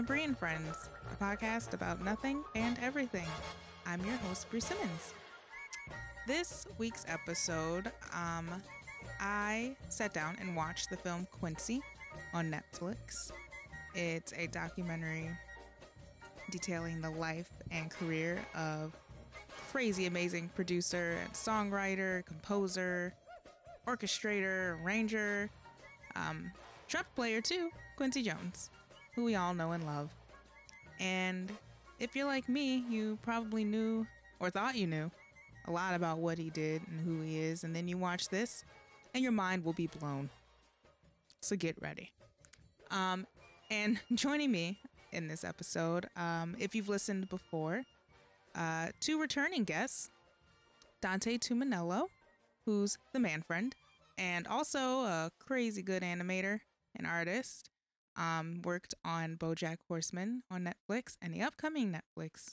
to Brie and Friends, a podcast about nothing and everything. I'm your host, Bree Simmons. This week's episode, um, I sat down and watched the film Quincy on Netflix. It's a documentary detailing the life and career of crazy amazing producer and songwriter, composer, orchestrator, arranger, um, trumpet player too, Quincy Jones who we all know and love. And if you're like me, you probably knew or thought you knew a lot about what he did and who he is, and then you watch this and your mind will be blown. So get ready. Um, and joining me in this episode, um, if you've listened before, uh, two returning guests Dante Tumanello, who's the man friend, and also a crazy good animator and artist, um, worked on BoJack Horseman on Netflix and the upcoming Netflix,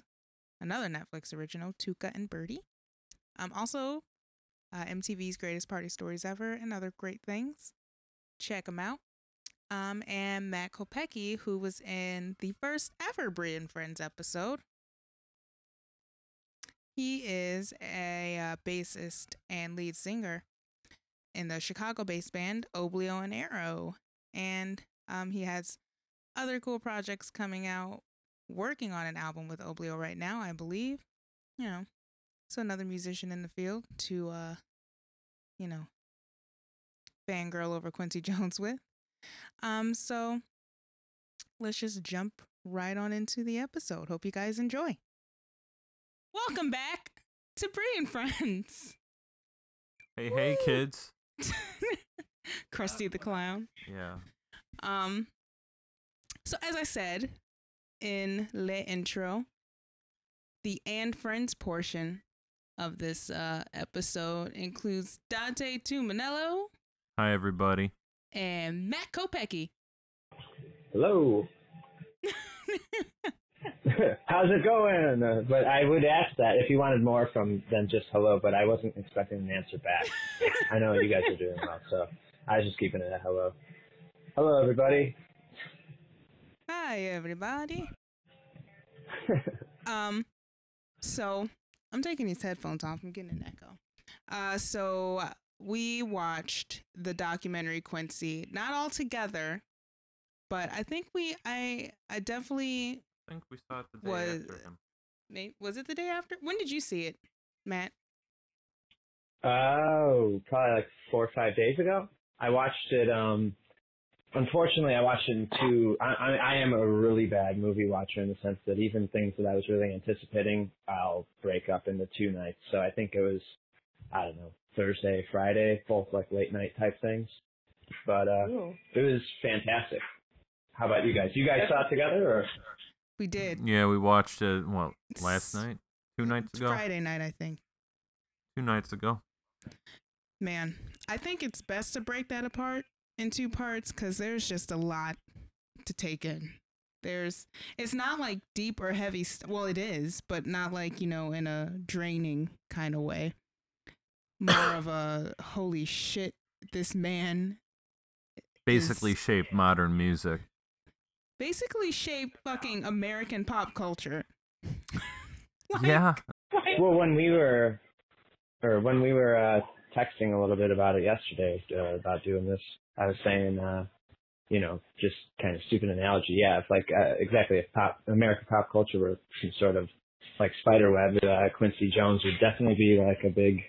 another Netflix original, Tuca and Bertie. Um, also, uh, MTV's Greatest Party Stories Ever and other great things. Check them out. Um, and Matt Kopecki, who was in the first ever Brie and Friends episode. He is a uh, bassist and lead singer in the Chicago based band Oblio and Arrow. And um, he has other cool projects coming out, working on an album with Oblio right now, I believe. You know, so another musician in the field to, uh, you know, fangirl over Quincy Jones with. Um, so let's just jump right on into the episode. Hope you guys enjoy. Welcome back to Brie and Friends. Hey, hey, kids. Krusty the Clown. Yeah. Um, so as I said in the intro, the and friends portion of this uh, episode includes Dante Tumanello Hi, everybody. and Matt Kopecki. Hello. How's it going? Uh, but I would ask that if you wanted more from than just hello, but I wasn't expecting an answer back. I know you guys are doing well, so I was just keeping it a hello. Hello, everybody. Hi, everybody. um, so I'm taking these headphones off. I'm getting an echo. Uh, so uh, we watched the documentary Quincy, not all together, but I think we, I, I definitely, I think we saw it the day Was- after him. may- was it the day after? When did you see it, Matt? Oh, probably like four or five days ago. I watched it. Um, unfortunately, I watched it in two. I, I, I am a really bad movie watcher in the sense that even things that I was really anticipating, I'll break up into two nights. So I think it was, I don't know, Thursday, Friday, both like late night type things. But uh, it was fantastic. How about you guys? You guys saw it together, or We did. Yeah, we watched it, what, last night? Two nights ago? Friday night, I think. Two nights ago. Man, I think it's best to break that apart in two parts because there's just a lot to take in. There's, it's not like deep or heavy. St- well, it is, but not like you know in a draining kind of way. More of a holy shit, this man Basically Is- shaped modern music. basically shaped fucking American pop culture. Like, yeah. well, when we were, or when we were uh, texting a little bit about it yesterday uh, about doing this, I was saying, uh, you know, just kind of stupid analogy. Yeah, it's like uh, exactly if pop American pop culture were some sort of like spider web, uh, Quincy Jones would definitely be like a big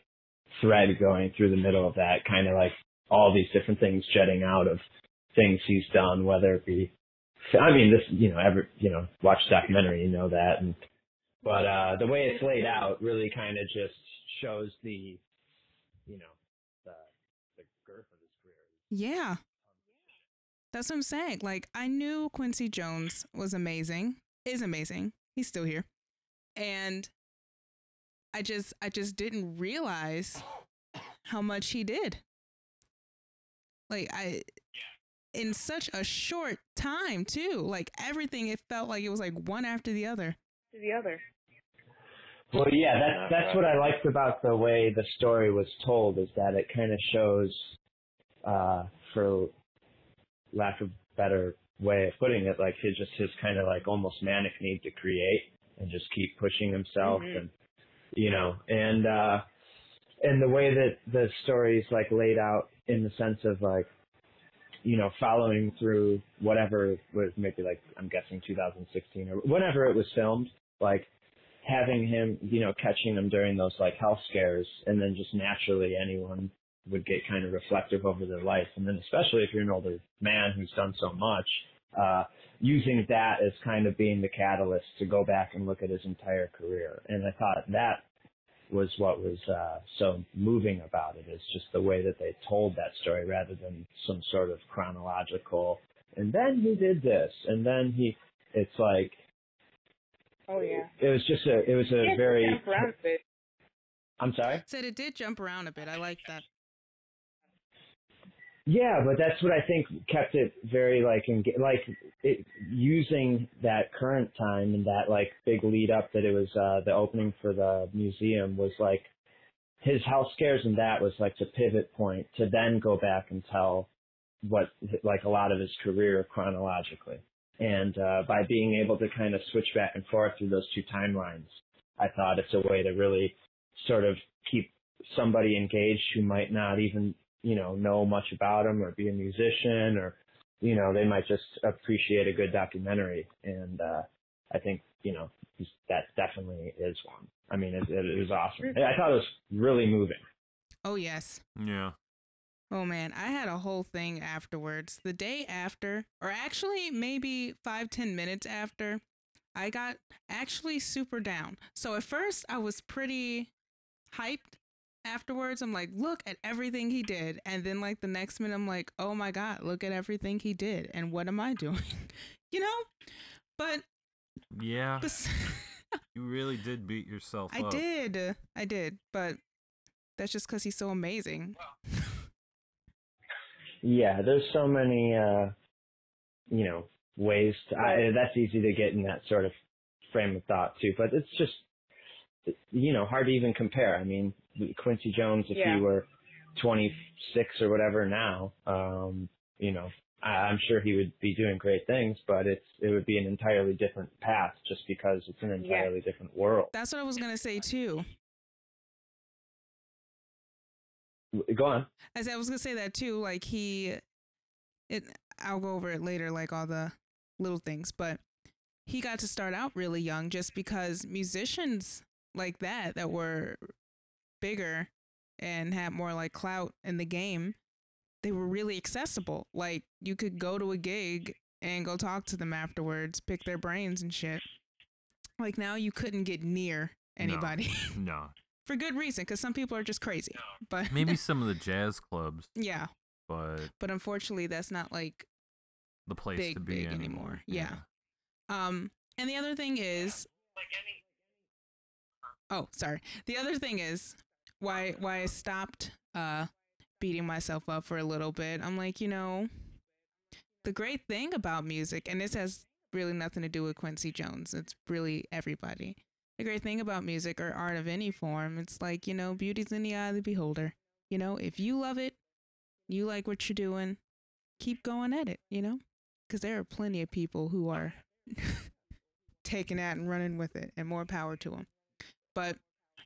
thread going through the middle of that, kind of like all these different things jetting out of things he's done, whether it be, I mean, this, you know, ever, you know, watch documentary, you know that, and but uh, the way it's laid out really kind of just shows the, you know, the, the girth of his career. Yeah. That's what I'm saying. Like I knew Quincy Jones was amazing. Is amazing. He's still here. And I just I just didn't realize how much he did. Like I in such a short time too. Like everything it felt like it was like one after the other. the other. Well, yeah, that's that's what I liked about the way the story was told is that it kind of shows, uh, for lack of better way of putting it. Like his just his kind of like almost manic need to create and just keep pushing himself Mhm. and you know and uh and the way that the story is like laid out in the sense of like you know following through whatever was maybe like I'm guessing 2016 or whenever it was filmed like having him you know catching him during those like health scares and then just naturally anyone would get kind of reflective over their life and then especially if you're an older man who's done so much uh using that as kind of being the catalyst to go back and look at his entire career and I thought that was what was uh, so moving about it is just the way that they told that story rather than some sort of chronological and then he did this and then he it's like Oh yeah. it was just a it was a Yeah, very jump around a bit. I'm sorry Said it did jump around a bit. I like that. Yeah but that's what I think kept it very like like it using that current time and that like big lead up that it was uh the opening for the museum was like his health scares and that was like the pivot point to then go back and tell what like a lot of his career chronologically. And uh, by being able to kind of switch back and forth through those two timelines, I thought it's a way to really sort of keep somebody engaged who might not even you know know much about them or be a musician or you know they might just appreciate a good documentary. And uh, I think you know that definitely is one. I mean, it, it was awesome. I thought it was really moving. Oh yes. Yeah. Oh man, I had a whole thing afterwards. The day after, or actually maybe five, ten minutes after, I got actually super down. So at first I was pretty hyped. Afterwards, I'm like, look at everything he did. And then like the next minute I'm like, oh my God, look at everything he did. And what am I doing? you know? But Yeah. bes- You really did beat yourself I up. did. I did. But that's just because he's so amazing. Yeah, there's so many, uh, you know, ways to, I, that's easy to get in that sort of frame of thought too, but it's just, you know, hard to even compare. I mean, Quincy Jones, if Yeah. he were 26 or whatever now, um, you know, I, I'm sure he would be doing great things, but it's, it would be an entirely different path just because it's an Yeah. entirely different world. That's what I was going to say too. Go on. As I was gonna say that too, like he, it. I'll go over it later, like all the little things, but he got to start out really young, just because musicians like that that were bigger and had more like clout in the game, they were really accessible. Like you could go to a gig and go talk to them afterwards, pick their brains and shit. Like now, you couldn't get near anybody No. for good reason, because some people are just crazy. But Maybe some of the jazz clubs, yeah. but but unfortunately that's not like the place Big, to be anymore. anymore. Yeah. um and the other thing is like any oh sorry the other thing is why why i stopped uh beating myself up for a little bit. I'm like you know the great thing about music and this has really nothing to do with quincy jones it's really everybody. The great thing about music or art of any form it's like you know beauty's in the eye of the beholder. You know if you love it you like what you're doing keep going at it you know? Because there are plenty of people who are taking that and running with it, and more power to them. But,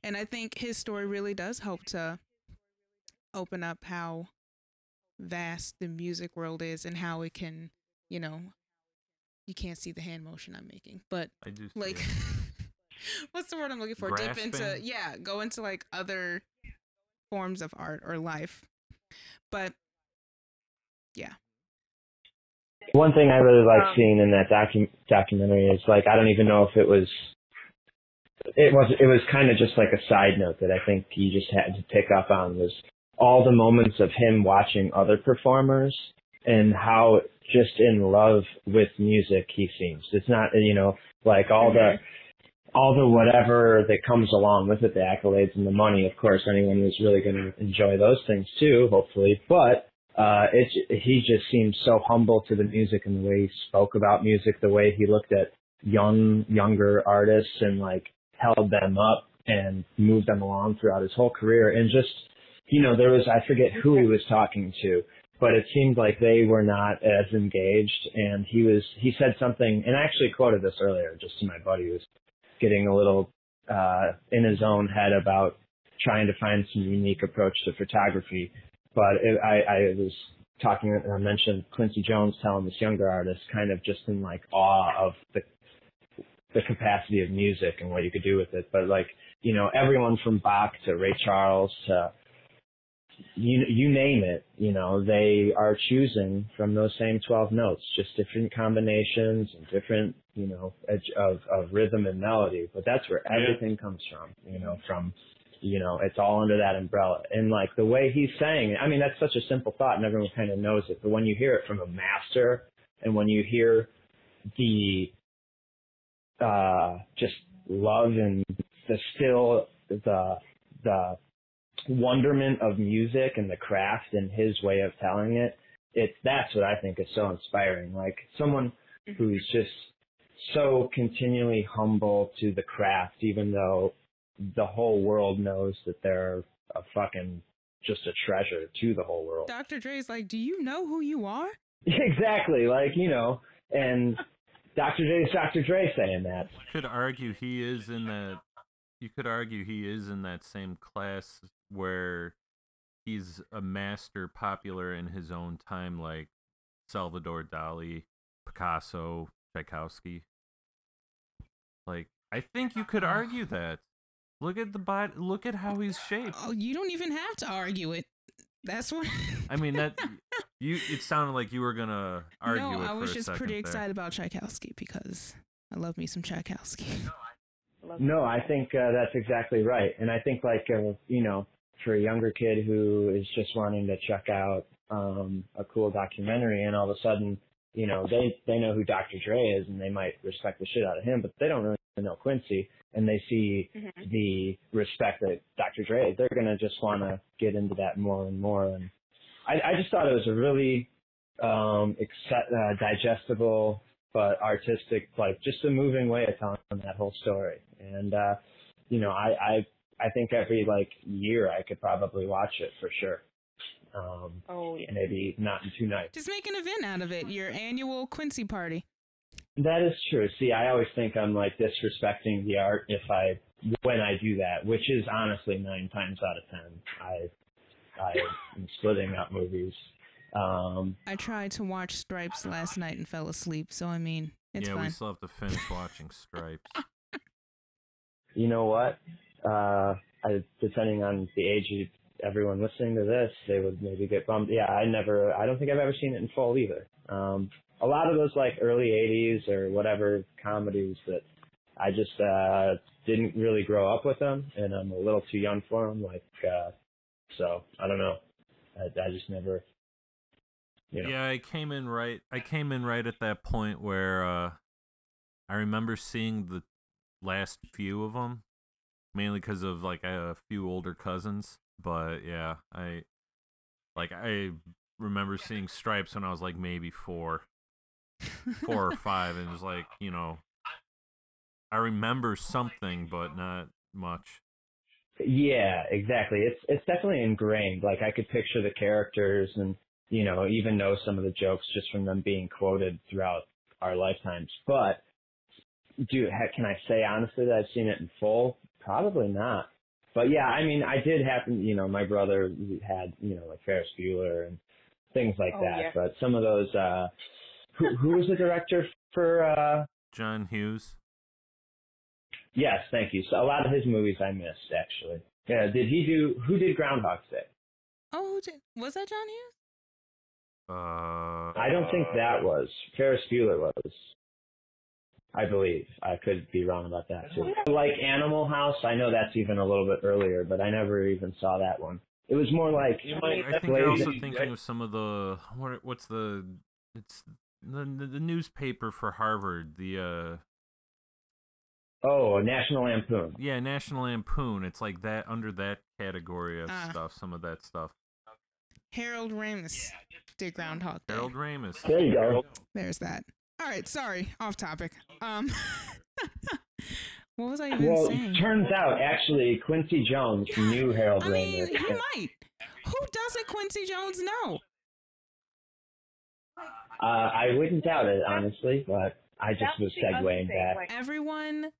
and I think his story really does help to open up how vast the music world is and how it can, you know, you can't see the hand motion I'm making, but I do. like, what's the word I'm looking for? Dip into, yeah, go into like other forms of art or life. But, yeah. One thing I really like Um, seeing in that docu- documentary is like I don't even know if it was it was it was kind of just like a side note that I think he just had to pick up on was all the moments of him watching other performers and how just in love with music he seems. It's not you know like all the all the whatever that comes along with it, the accolades and the money. Of course, anyone who's really going to enjoy those things too, hopefully. But uh, it's he just seemed so humble to the music and the way he spoke about music, the way he looked at young younger artists and like held them up and moved them along throughout his whole career. And just you know, there was I forget who he was talking to, but it seemed like they were not as engaged. And he was he said something, and I actually quoted this earlier, just to my buddy who was getting a little uh, in his own head about trying to find some unique approach to photography. But it, I, I was talking, and I mentioned Quincy Jones telling this younger artist kind of just in like awe of the the capacity of music and what you could do with it. But like, you know, everyone from Bach to Ray Charles to you you name it, you know, they are choosing from those same 12 notes, just different combinations and different, you know, edge of of rhythm and melody. But that's where Yeah. everything comes from, you know, from you know, it's all under that umbrella. And like the way he's saying, I mean, that's such a simple thought and everyone kind of knows it. But when you hear it from a master and when you hear the, uh, just love and the still, the, the wonderment of music and the craft and his way of telling it, it's, that's what I think is so inspiring. Like someone who's just so continually humble to the craft, even though the whole world knows that they're a fucking just a treasure to the whole world. Dr. Dre's like, do you know who you are? exactly, like you know, and Dr. Dre is Dr. Dre saying that. You could argue he is in that. You could argue he is in that same class where he's a master, popular in his own time, like Salvador Dali, Picasso, Tchaikovsky. Like, I think you could argue that. Look at the body. Look at how he's shaped. Oh, you don't even have to argue it. That's what. I mean that you. It sounded like you were gonna argue no, it I was a just pretty there. excited about Tchaikovsky because I love me some Tchaikovsky. Love No, I think uh, that's exactly right, and I think like uh, you know, for a younger kid who is just wanting to check out um, a cool documentary, and all of a sudden, you know, they they know who Dr. Dre is, and they might respect the shit out of him, but they don't really know Quincy, and they see Mhm. the respect that Dr. Dre, they're gonna just want to get into that more and more. And I, I just thought it was a really um, accept, uh, digestible but artistic, like just a moving way of telling that whole story. And uh, you know, I, I I think every like year I could probably watch it for sure. Um, Oh yeah. maybe not in two nights. Just make an event out of it. Your annual Quincy party. That is true. See, I always think I'm like disrespecting the art if I when I do that, which is honestly nine times out of ten. I I am splitting up movies. Um, I tried to watch Stripes last night and fell asleep, so I mean, it's yeah, we fine. still have to finish watching Stripes. you know what? Uh, I, depending on the age of everyone listening to this, they would maybe get bummed. Yeah, I never, I don't think I've ever seen it in full either. Um, a lot of those like early 80s or whatever comedies that I just, uh, didn't really grow up with them and I'm a little too young for them. Like, uh, so I don't know. I, I just never, you know. Yeah, I came in right. I came in right at that point where uh, I remember seeing the last few of them, mainly because of like a few older cousins. But yeah, I like I remember seeing Stripes when I was like maybe four, four or five, and it was like you know, I remember something, but not much. Yeah, exactly. It's it's definitely ingrained. Like I could picture the characters and you know even know some of the jokes just from them being quoted throughout our lifetimes. But do ha- can I say honestly that I've seen it in full? Probably not. But yeah, I mean, I did happen. You know, my brother had you know like Ferris Bueller and things like Oh, that. yeah. But some of those. uh Who who was the director for? uh John Hughes. Yes, thank you. So a lot of his movies I missed actually. Yeah, did he do? Who did Groundhog's Day? oh, did- was that John Hughes? Uh, I don't think that was. Ferris Bueller was. I believe. I could be wrong about that too. Like Animal House, I know that's even a little bit earlier, but I never even saw that one. It was more like You might- I think you're also thinking of some of the what? What's the? It's the the, the newspaper for Harvard. The uh, oh, National Lampoon. yeah, National Lampoon. It's like that under that category of Ah. stuff. Some of that stuff. Harold Ramis did Groundhog Day. Harold Ramis. There you go. There's that. All right, sorry, off topic. Um, what was I even Well, saying? turns out actually Quincy Jones knew Harold I mean, Ramis. he might. Who doesn't Quincy Jones know? Uh, I wouldn't doubt it, honestly, but I just That's was the other segueing thing, back. everyone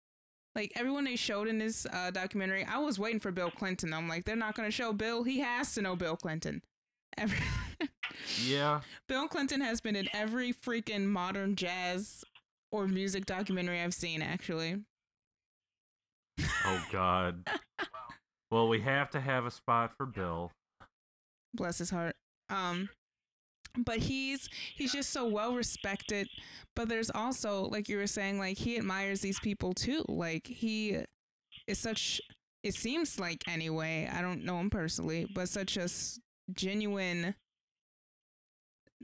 like everyone they showed in this uh, documentary i was waiting for bill clinton i'm like they're not going to show bill he has to know bill clinton every Yeah. bill clinton has been in every freaking modern jazz or music documentary i've seen actually Oh God. Well, we have to have a spot for Bill. bless his heart um but he's he's just so well respected but there's also like you were saying like he admires these people too. Like he is such it seems like anyway i don't know him personally but such a genuine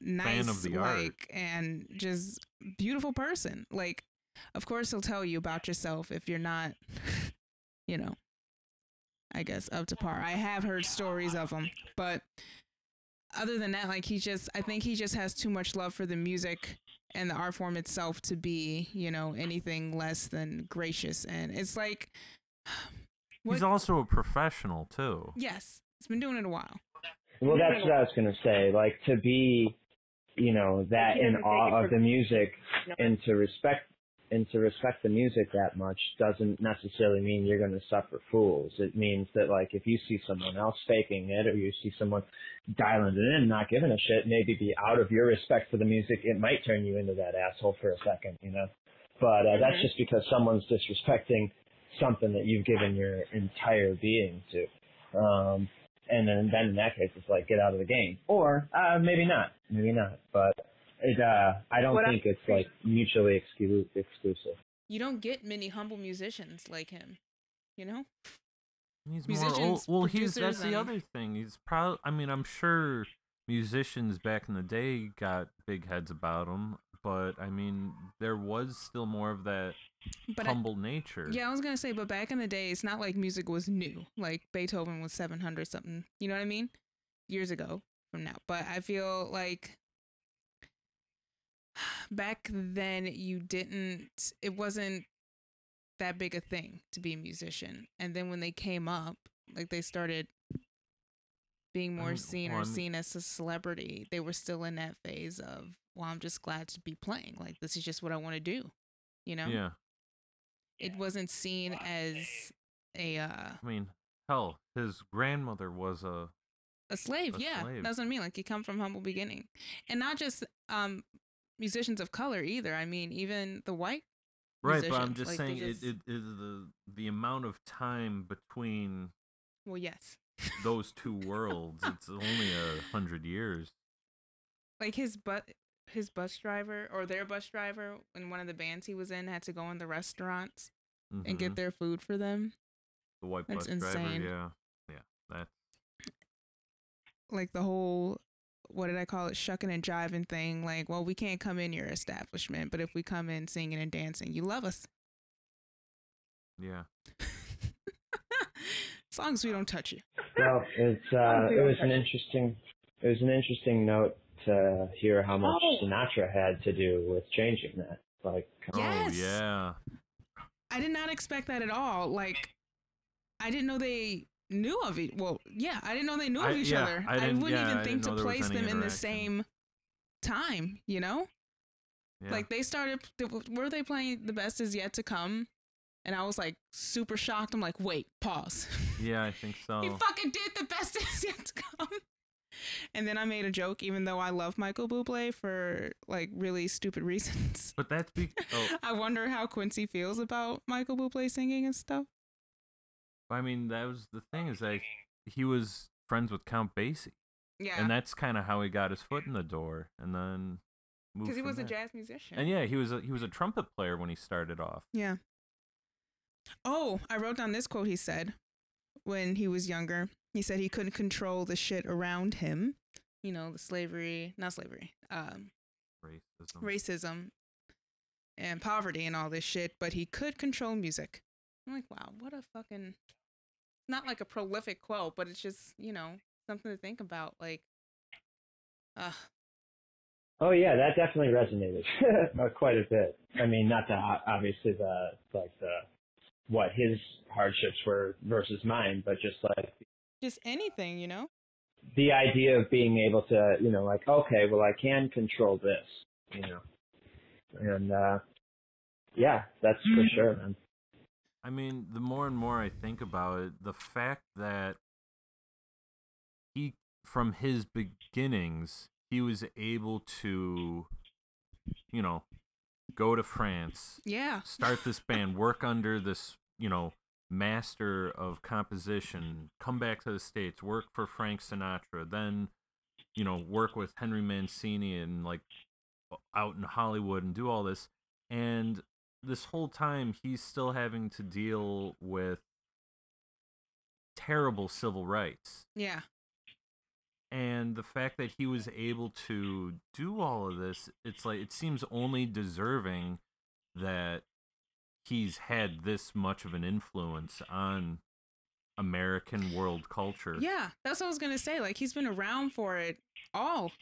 nice the art. like and just beautiful person. Like of course he'll tell you about yourself if you're not you know i guess up to par. I have heard stories of him but other than that like he just i think he just has too much love for the music and the art form itself to be you know anything less than gracious and it's like He's also a professional too. yes he's been doing it a while Well, that's what I was gonna say. Like to be, you know, that in awe of the music and to respect and to respect the music that much doesn't necessarily mean you're going to suffer fools. It means that like if you see someone else faking it or you see someone dialing it in, not giving a shit, maybe be out of your respect for the music, it might turn you into that asshole for a second, you know. But uh, that's Mhm. just because someone's disrespecting something that you've given your entire being to. Um, and then, then in that case, it's like get out of the game, or uh, maybe not, maybe not. But it, uh, I don't What I think it's like mutually exclu- exclusive. you don't get many humble musicians like him you know He's more old. Well, he's that's producers, the other thing. He's probably. I mean, I'm sure musicians back in the day got big heads about him, but I mean, there was still more of that but I, humble nature. yeah i was gonna say but back in the day it's not like music was new like beethoven was 700 something you know what i mean years ago from now but i feel like back then you didn't it wasn't that big a thing to be a musician and then when they came up like they started being more seen or seen as a celebrity they were still in that phase of well i'm just glad to be playing like this is just what i want to do you know Yeah. it wasn't seen as a uh I mean, hell, his grandmother was a. a slave A yeah slave. that's what i mean like you come from humble beginning and not just um musicians of color either i mean even the white Right, but I'm just like, saying just- it, it is the the amount of time between well yes those two worlds. It's only a hundred years. like his but his bus driver or their bus driver in one of the bands he was in had to go in the restaurants and Mhm. get their food for them the white that's bus driver. Yeah, yeah. That like the whole what did I call it shucking and jiving thing like well we can't come in your establishment but if we come in singing and dancing you love us yeah. as long as we don't touch you Well, it's uh, it was an interesting it was an interesting note to hear how much Oh. Sinatra had to do with changing that. Like, Yes. Oh yeah. I did not expect that at all. Like, I didn't know they knew of it. Well, yeah, I didn't know they knew I- of each yeah, other. I I, wouldn't yeah, even I think to know there was place them in the same time. You know, Yeah. like they started. Were they playing "The Best Is Yet to Come"? And I was like super shocked. I'm like, wait, pause. yeah, I think so. he fucking did "The Best Is Yet to Come." And then I made a joke, even though I love Michael Bublé for like really stupid reasons. But that's be oh, I wonder how Quincy feels about Michael Bublé singing and stuff. I mean that was the thing is that he was friends with Count Basie, Yeah, and that's kind of how he got his foot in the door, and then because he was a jazz musician. And yeah, he was a, he was a trumpet player when he started off. Yeah. Oh, I wrote down this quote he said when he was younger. He said he couldn't control the shit around him. You know, the slavery, not slavery, um, Racism. racism and poverty and all this shit, but he could control music. I'm like, wow, what a fucking not like a prolific quote, but it's just, you know, something to think about. Like, uh, oh yeah, that definitely resonated uh, quite a bit. I mean, not the obviously the like the what his hardships were versus mine, but just like just anything, you know? the idea of being able to, you know, like, okay, well, I can control this. you know. And uh yeah, that's for sure, man. I mean, the more and more I think about it, the fact that he, from his beginnings, he was able to, you know, go to France, Yeah. start this band, work under this, you know, master of composition, come back to the States, work for Frank Sinatra, then, you know, work with Henry Mancini and like out in Hollywood and do all this. And this whole time he's still having to deal with terrible civil rights. Yeah. And the fact that he was able to do all of this, it's like it seems only deserving that he's had this much of an influence on American world culture. Yeah. That's what I was going to say. Like, he's been around for it all,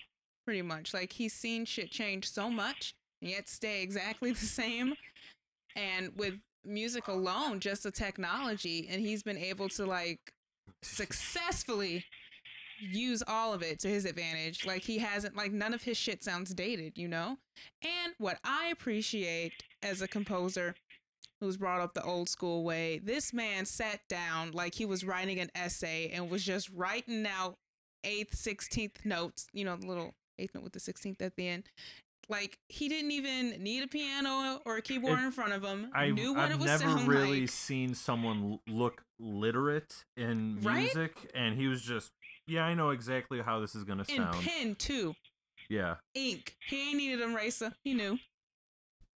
pretty much. Like, he's seen shit change so much and yet stay exactly the same. And with music alone, just the technology, and he's been able to, like, successfully use all of it to his advantage. Like he hasn't like none of his shit sounds dated, you know? And what I appreciate as a composer who's brought up the old school way, this man sat down like he was writing an essay and was just writing out eighth, sixteenth notes, you know, the little eighth note with the sixteenth at the end. Like he didn't even need a piano or a keyboard It- in front of him. I've, knew what I've it was never sound really like. seen someone look literate in Right? music, and he was just, yeah, I know exactly how this is gonna In sound. pen too. Yeah, Ink. He ain't needed an eraser. He knew.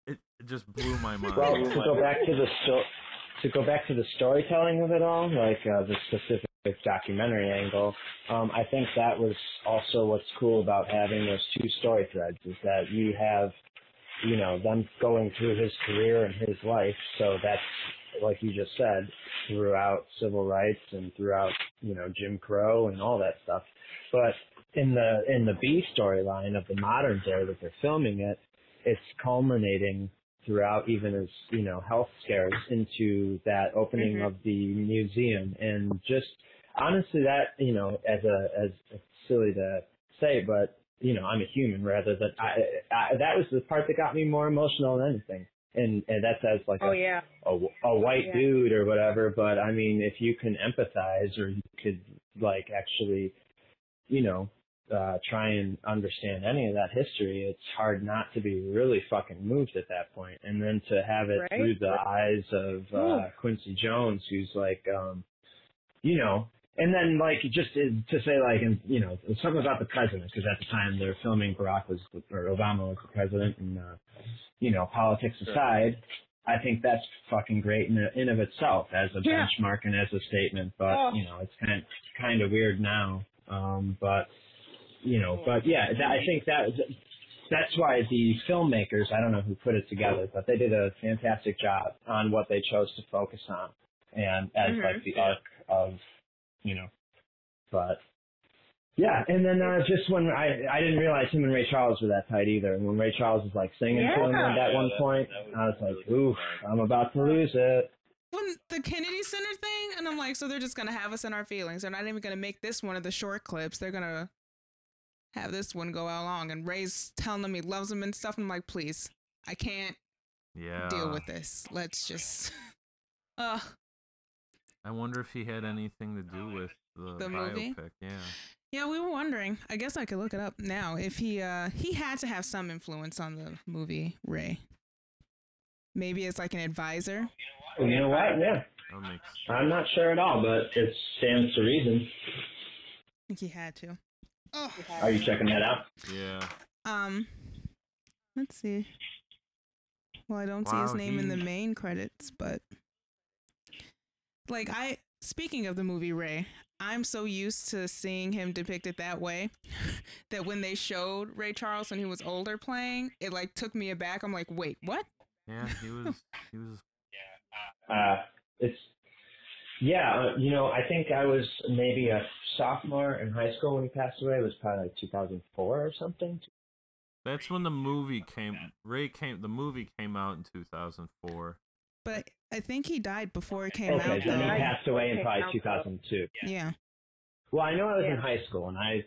it, it just blew my mind. Well, to go back to the sto- to go back to the storytelling of it all, like uh, the specific documentary angle, um, I think that was also what's cool about having those two story threads is that you have, you know, them going through his career and his life. So that's like you just said, throughout civil rights and throughout, you know, Jim Crow and all that stuff. But in the in the B storyline of the modern day that they're filming it, it's culminating throughout even as you know health scares into that opening Mhm. of the museum and just honestly that you know as a as it's silly to say but you know I'm a human rather than I, I that was the part that got me more emotional than anything and and that's as like Oh a, yeah. a, a white Yeah. dude or whatever, but I mean, if you can empathize or you could like actually, you know, uh, try and understand any of that history, it's hard not to be really fucking moved at that point. And then to have it Right? through the eyes of uh, Ooh. Quincy Jones, who's like, um, you know, and then like just to to say like, and you know, something about the president because at the time they're filming Barack was or Obama was the president, and uh, you know, politics aside, I think that's fucking great in in of itself as a Yeah. benchmark and as a statement. But Oh. you know, it's kind kind of weird now. Um, but you know, but yeah, that, I think that that's why the filmmakers, I don't know who put it together, but they did a fantastic job on what they chose to focus on, and as Mhm. like the arc of, you know, but. Yeah, and then uh, just when I I didn't realize him and Ray Charles were that tight either. And when Ray Charles was like singing to him at that Yeah, one that- point, that was I was like, really "Oof, I'm about to lose it." when the Kennedy Center thing, and I'm like, so they're just gonna have us in our feelings. They're not even gonna make this one of the short clips. They're gonna have this one go out long. And Ray's telling them he loves them and stuff. I'm like, please, I can't yeah. deal with this. Let's just. Uh, I wonder if he had anything to do with the, The movie? Yeah. yeah, we were wondering. I guess I could look it up now. If he uh he had to have some influence on the movie Ray. Maybe as like an advisor. You know what? Yeah, I'm not sure at all, but it stands to reason. I think he had to. Oh, Are you checking that out? yeah. um, let's see. Well, I don't see his Wow, name in the main credits, but like I speaking of the movie Ray, I'm so used to seeing him depicted that way that when they showed Ray Charles when he was older playing, it like took me aback. I'm like, wait, what? Yeah, he was he was Yeah. Uh, it's yeah, uh, you know, I think I was maybe a sophomore in high school when he passed away. It was probably like 2004 or something. That's when the movie came Ray came the movie came out in 2004. But I think he died before it came Okay, out. then he passed away in probably 2002. Yeah. Well, I know I was in high school and I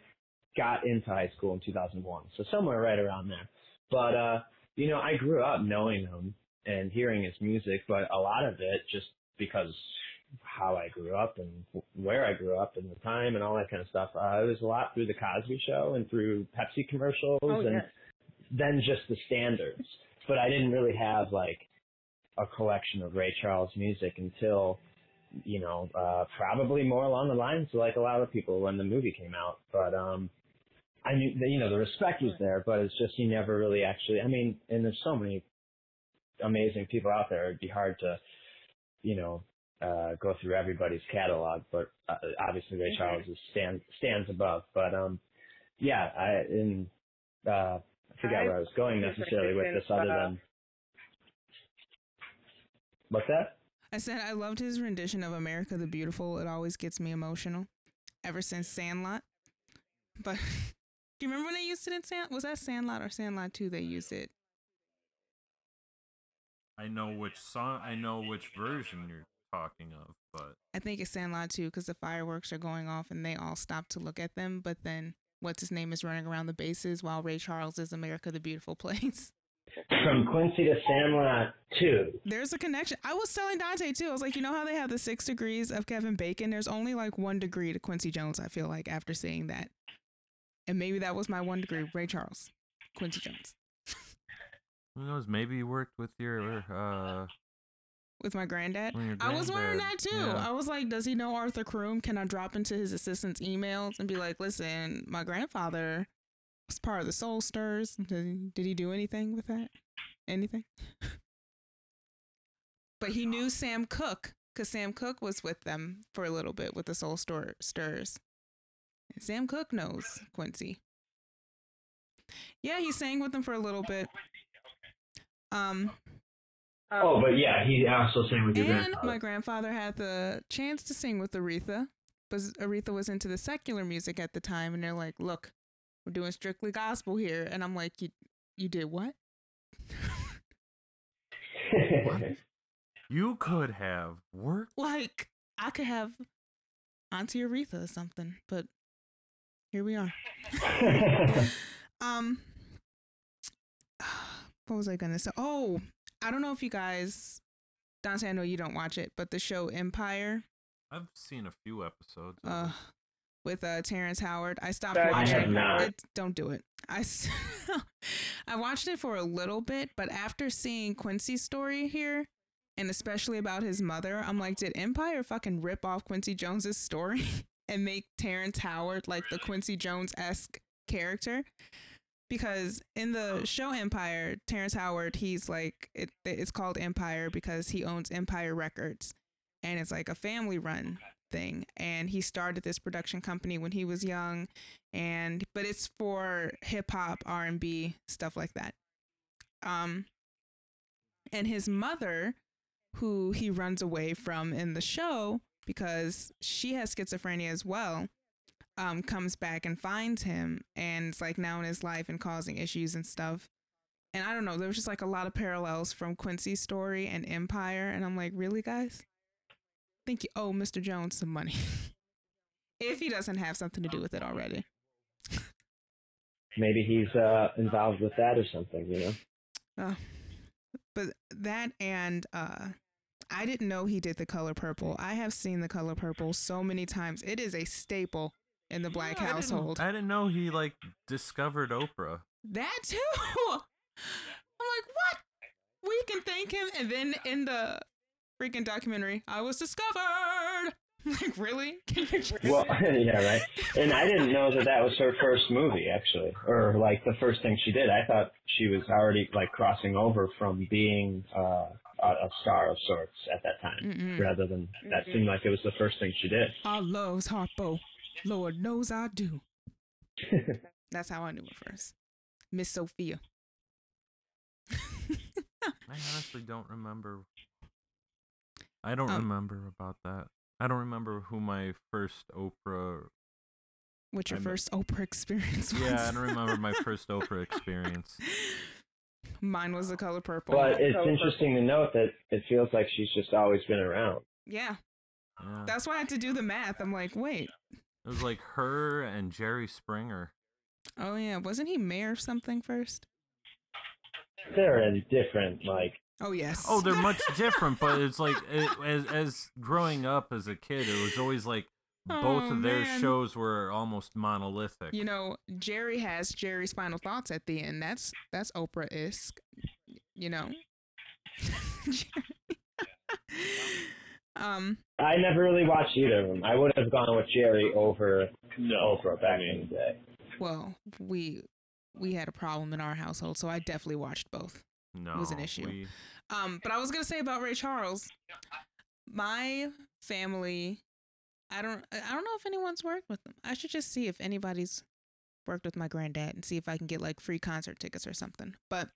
got into high school in 2001, so somewhere right around there. But uh, you know, I grew up knowing him and hearing his music, but a lot of it just because how I grew up and where I grew up and the time and all that kind of stuff. Uh, it was a lot through the Cosby Show and through Pepsi commercials Oh, and yes. then just the standards. But I didn't really have like a collection of Ray Charles music until you know uh, probably more along the lines of like a lot of people when the movie came out. But um, I knew that, you know the respect was there, but it's just you never really actually. I mean, and there's so many amazing people out there. It'd be hard to you know uh, go through everybody's catalog, but uh, obviously Ray Mhm. Charles is stand, stands above. But um, yeah, I in uh, I forgot I where I was going necessarily with this, other than what's that? I said I loved his rendition of America the Beautiful. It always gets me emotional. Ever since Sandlot. But do you remember when they used it in Sand? Was that Sandlot or Sandlot 2 they used it? I know which song. I know which version you're talking of, but I think it's Sandlot too because the fireworks are going off and they all stop to look at them. But then what's his name is running around the bases while Ray Charles is America the Beautiful plays. From Quincy to Sandlot too. There's a connection. I was telling Dante too. I was like, you know how they have the six degrees of Kevin Bacon? There's only like one degree to Quincy Jones, I feel like, after seeing that. And maybe that was my one degree, Ray Charles, Quincy Jones. who knows? Maybe you worked with your uh. With my granddad. your I was wondering that too. Yeah. I was like, does he know Arthur Crume? Can I drop into his assistant's emails and be like, listen, my grandfather was part of the Soul Stirrers. Did, did he do anything with that? Anything? but he knew Sam Cooke because Sam Cooke was with them for a little bit with the Soul Stir- Stirs. And Sam Cooke knows Quincy. Yeah, he sang with them for a little bit. Um, Um, Oh, but yeah, he also sang with your and grandfather. my grandfather had the chance to sing with Aretha, but Aretha was into the secular music at the time, and they're like, "Look, we're doing strictly gospel here," and I'm like, "You, you did what?" What? You could have worked. like, I could have Auntie Aretha or something, but here we are. Um, what was I gonna say? Oh, I don't know if you guys, Dante. I know you don't watch it, but the show Empire. I've seen a few episodes. uh, with uh, Terrence Howard. I stopped I watching. have not. It, don't do it. I, s- I watched it for a little bit, but after seeing Quincy's story here, and especially about his mother, I'm like, did Empire fucking rip off Quincy Jones's story and make Terrence Howard like the Quincy Jones esque character? Because in the show Empire, Terrence Howard, he's like, it, it's called Empire because he owns Empire Records, and it's like a family run thing. And he started this production company when he was young and but it's for hip hop R&B stuff like that. Um and his mother who he runs away from in the show because she has schizophrenia as well um comes back and finds him and it's like now in his life and causing issues and stuff and I don't know there was just like a lot of parallels from Quincy's story and Empire and I'm like really guys think you owe Mr. Jones some money. if he doesn't have something to do with it already. Maybe he's uh, involved with that or something, you know? Uh, but that and uh I didn't know he did the color purple. I have seen the color purple so many times. It is a staple in the black Yeah, I didn't- household. I didn't know he like discovered Oprah. that too. I'm like, what? We can thank him. And then in the freaking documentary, I was discovered. like, really? Can you just- Well, yeah, right. And I didn't know that that was her first movie, actually, or like the first thing she did. I thought she was already like crossing over from being uh, a, a star of sorts at that time, Mm-mm. rather than that Mhm. seemed like it was the first thing she did. I loves Harpo. Lord knows I do. That's how I knew her first. Miss Sofia. I honestly don't remember. I don't Um, remember about that. I don't remember who my first Oprah. What your I'm- first Oprah experience was. Yeah, I don't remember my first Oprah experience. Mine was the color purple. But it's So- interesting to note that it feels like she's just always been around. yeah, Yeah. that's why I had to do the math. I'm like, wait. It was like her and Jerry Springer. Oh yeah, wasn't he mayor of something first? they're in different like Oh yes. Oh, they're much different, but it's like it, as as growing up as a kid, it was always like both Oh, of their man. shows were almost monolithic. You know, Jerry has Jerry's final thoughts at the end. That's that's Oprah isk. You know. um. I never really watched either of them. I would have gone with Jerry over No, Oprah back in the day. Well, we we had a problem in our household, so I definitely watched both. no, was an issue. we- Um, but I was gonna say about Ray Charles, my family, I don't, I don't know if anyone's worked with them. I should just see if anybody's worked with my granddad and see if I can get like free concert tickets or something. But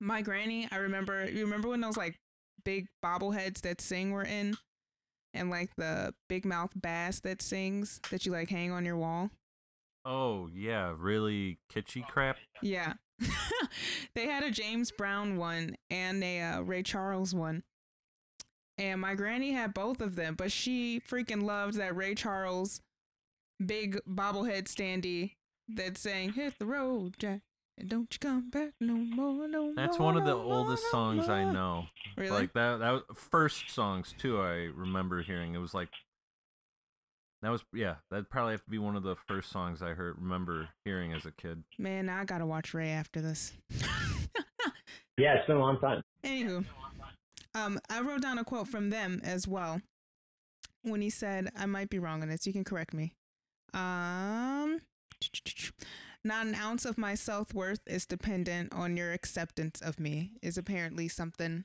my granny, I remember, you remember when those like big bobbleheads that sing were in, and like the big mouth bass that sings that you like hang on your wall. oh yeah, really kitschy crap. Yeah. they had a James Brown one and a uh, Ray Charles one. And my granny had both of them, but she freaking loved that Ray Charles big bobblehead standee that sang "Hit the Road, Jack, don't you come back no more, no That's one of the no more, oldest no songs I know. Really? Like that that was, first songs too. I remember hearing it was like that was yeah. That'd probably have to be one of the first songs I heard remember hearing as a kid. Man, I gotta watch Ray after this. Yeah, it's been a long time. Anywho, um, I wrote down a quote from them as well. When he said, "I might be wrong on this. You can correct me." Um, not an ounce of my self worth is dependent on your acceptance of me. Is apparently something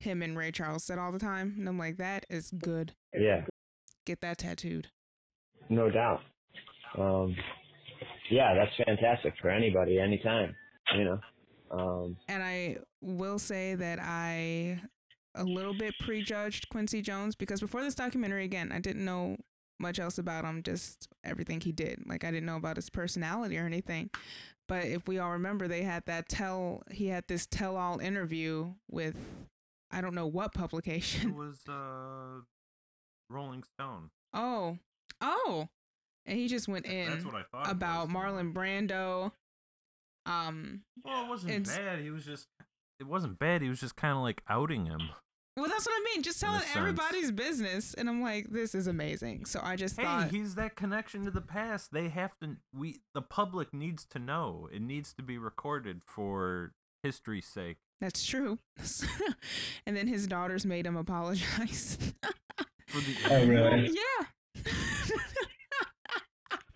him and Ray Charles said all the time, and I'm like, that is good. Yeah, Get that tattooed. no doubt. Um, yeah, that's fantastic for anybody, anytime. You know. Um, And I will say that I a little bit prejudged Quincy Jones because before this documentary, again, I didn't know much else about him, just everything he did. Like I didn't know about his personality or anything. But if we all remember, they had that tell he had this tell all interview with I don't know what publication. It was uh Rolling Stone. Oh, oh, and he just went in That's what I thought. about. Marlon Brando. Um, Well, it wasn't bad. He was just it wasn't bad. He was just kind of like outing him. Well, that's what I mean. Just telling everybody's business, and I'm like, this is amazing. So I just Hey, thought, he's that connection to the past. They have to. We the public needs to know. It needs to be recorded for history's sake. that's true. and then his daughters made him apologize. For the Oh, really? yeah.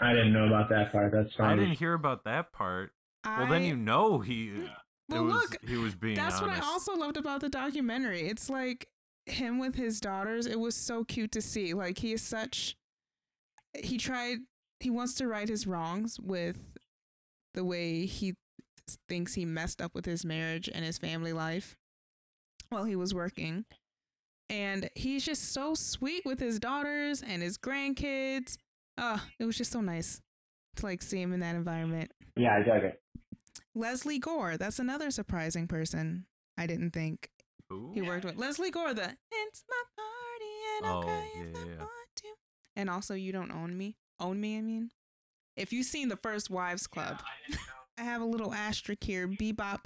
I didn't know about that part. That's fine. I didn't hear about that part. Well, then you know he. Uh, Well, was, look, he was being That's honest. what I also loved about the documentary. It's like him with his daughters. It was so cute to see. Like he is such. He tried. He wants to right his wrongs with the way he thinks he messed up with his marriage and his family life while he was working. And he's just so sweet with his daughters and his grandkids. Uh, it was just so nice to like see him in that environment. Yeah, I dug it. Lesley Gore, that's another surprising person. I didn't think Who? he worked with Lesley Gore. The it's my party and I'll Oh, cry if yeah, I yeah. want to. And also, you don't own me. Own me, I mean. If you've seen the First Wives Club, I have a little asterisk here: bebop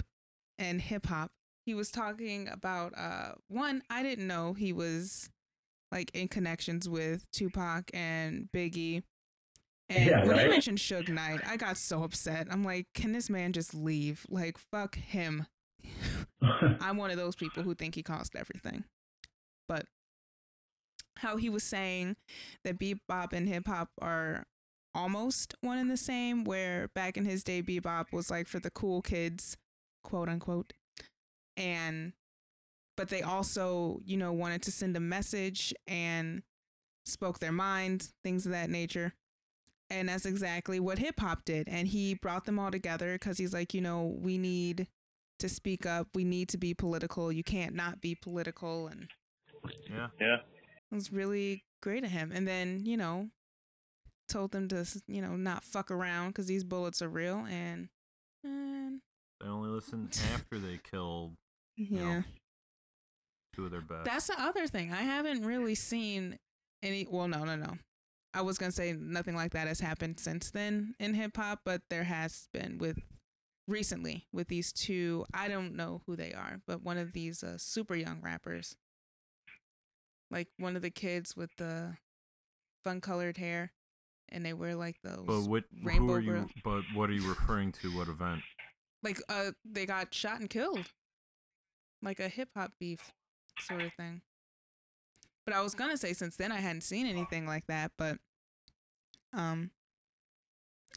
and hip hop. He was talking about uh one. I didn't know he was like in connections with Tupac and Biggie. And Yeah, when he right? mentioned Suge Knight, I got so upset. I'm like, can this man just leave? Like, fuck him. I'm one of those people who think he caused everything. But how he was saying that bebop and hip hop are almost one and the same, where back in his day, bebop was like for the cool kids, quote unquote. And, but they also, you know, wanted to send a message and spoke their mind, things of that nature. And that's exactly what hip hop did. And he brought them all together because he's like, you know, we need to speak up. We need to be political. You can't not be political. And Yeah. Yeah. it was really great of him. And then, you know, told them to, you know, not fuck around because these bullets are real. And, and They only listen after they kill yeah. know, two of their best. That's the other thing. I haven't really seen any. Well, no, no, no. I was gonna say nothing like that has happened since then in hip hop, but there has been with recently with these two. I don't know who they are, but one of these uh, super young rappers, like one of the kids with the fun colored hair, and they wear like those. But what? Who are you? But what are you referring to? What event? like uh, they got shot and killed, like a hip hop beef sort of thing. But I was gonna say since then I hadn't seen anything like that, but um,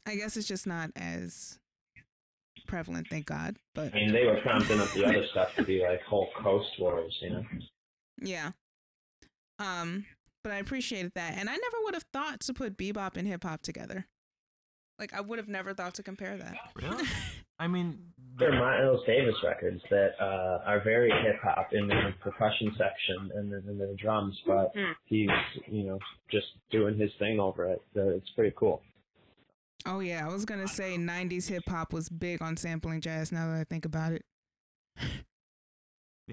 I guess it's just not as prevalent, thank God. But I mean, they were prompting up the other stuff to be like whole coast wars, you know. yeah, um, but I appreciated that, and I never would have thought to put bebop and hip hop together. Like I would have never thought to compare that. Really? I mean, They're Miles Davis records that uh, are very hip hop in the percussion section and then in the drums, but Hmm. he's you know just doing his thing over it. So it's pretty cool. oh yeah, I was gonna say '90s hip hop was big on sampling jazz. Now that I think about it.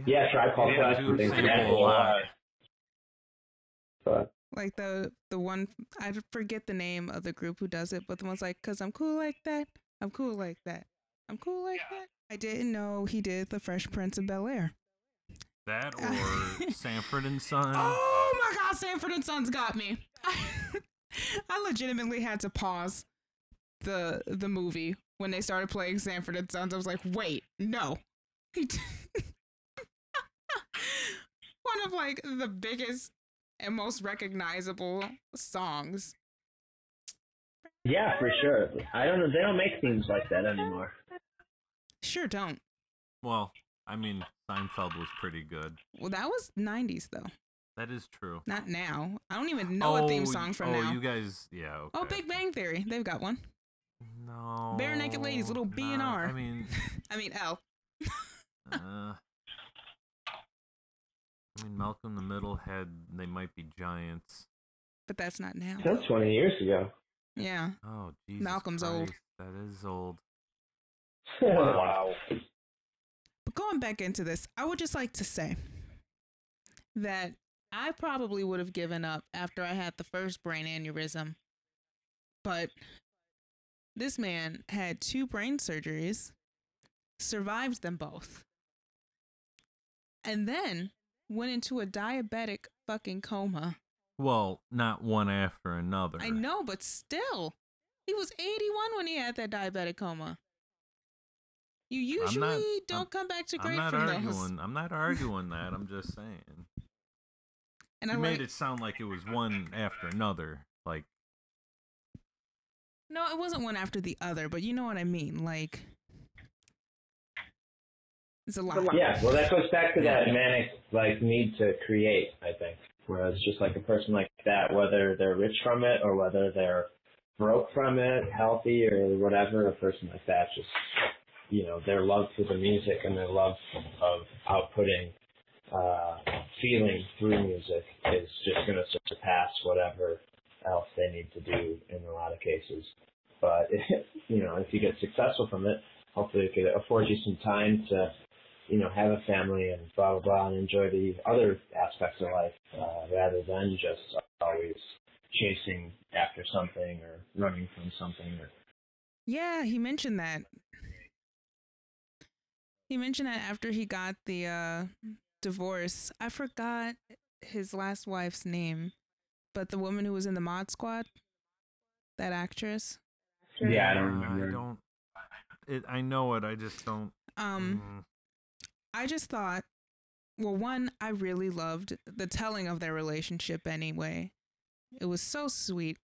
Yeah, Tribe Called They Quest do and things like that. a lot. Like the the one I forget the name of the group who does it, but the one's like, "Cause I'm cool like that, I'm cool like that, I'm cool like that." I didn't know he did the Fresh Prince of Bel Air. that or Sanford and Son. Oh my God, Sanford and Sons got me. I legitimately had to pause the the movie when they started playing Sanford and Sons. I was like, "Wait, no." He d- one of like the biggest and most recognizable songs yeah, for sure. I don't know. They don't make themes like that anymore. Sure don't. Well, I mean, Seinfeld was pretty good. Well, that was 90s though, That is true. not now. I don't even know a theme Oh, song from oh, now. you guys, yeah. Okay. Oh, Big Bang Theory, they've got one. No. Barenaked Ladies, little B and R. I mean, I mean L. uh, I mean, Malcolm in the Middle had they might be giants. But that's not now. That was 20 years ago. Yeah. Oh, Jesus. Malcolm's old. That is old. Wow. But going back into this, I would just like to say that I probably would have given up after I had the first brain aneurysm. But this man had two brain surgeries, survived them both, and then went into a diabetic fucking coma. Well, not one after another. I know, but still, he was 81 when he had that diabetic coma. You usually not- don't I'm- come back to I'm great not from those. arguing. I'm not arguing that. I'm just saying. And I You like, made it sound like it was one after another. Like, No, it wasn't one after the other, but you know what I mean. Like, it's a lot. Yeah, well, that goes back to that manic like need to create. I think. Whereas just like a person like that, whether they're rich from it or whether they're broke from it, healthy or whatever, a person like that just you know their love for the music and their love of outputting uh, feeling through music is just going to surpass whatever else they need to do in a lot of cases. But you know, if you get successful from it, hopefully it could afford you some time to you know, have a family and blah blah blah, and enjoy the other aspects of life uh, rather than just always chasing after something or running from something. Or Yeah, he mentioned that. He mentioned that after he got the uh, divorce. I forgot his last wife's name, but the woman who was in the Mod Squad, that actress. yeah, I don't remember. I don't. It. I know it. I just don't. Um, mm. I just thought, well, one, I really loved the telling of their relationship anyway. It was so sweet.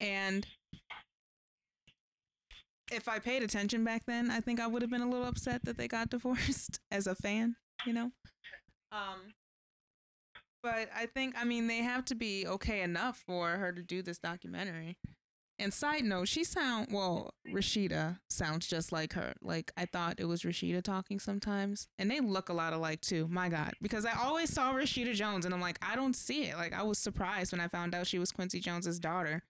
And if I paid attention back then, I think I would have been a little upset that they got divorced as a fan, you know? Um, but I think, I mean, they have to be okay enough for her to do this documentary. And side note, she sound well, Rashida sounds just like her. Like I thought it was Rashida talking sometimes. And they look a lot alike too. My God. Because I always saw Rashida Jones and I'm like, I don't see it. Like I was surprised when I found out she was Quincy Jones's daughter.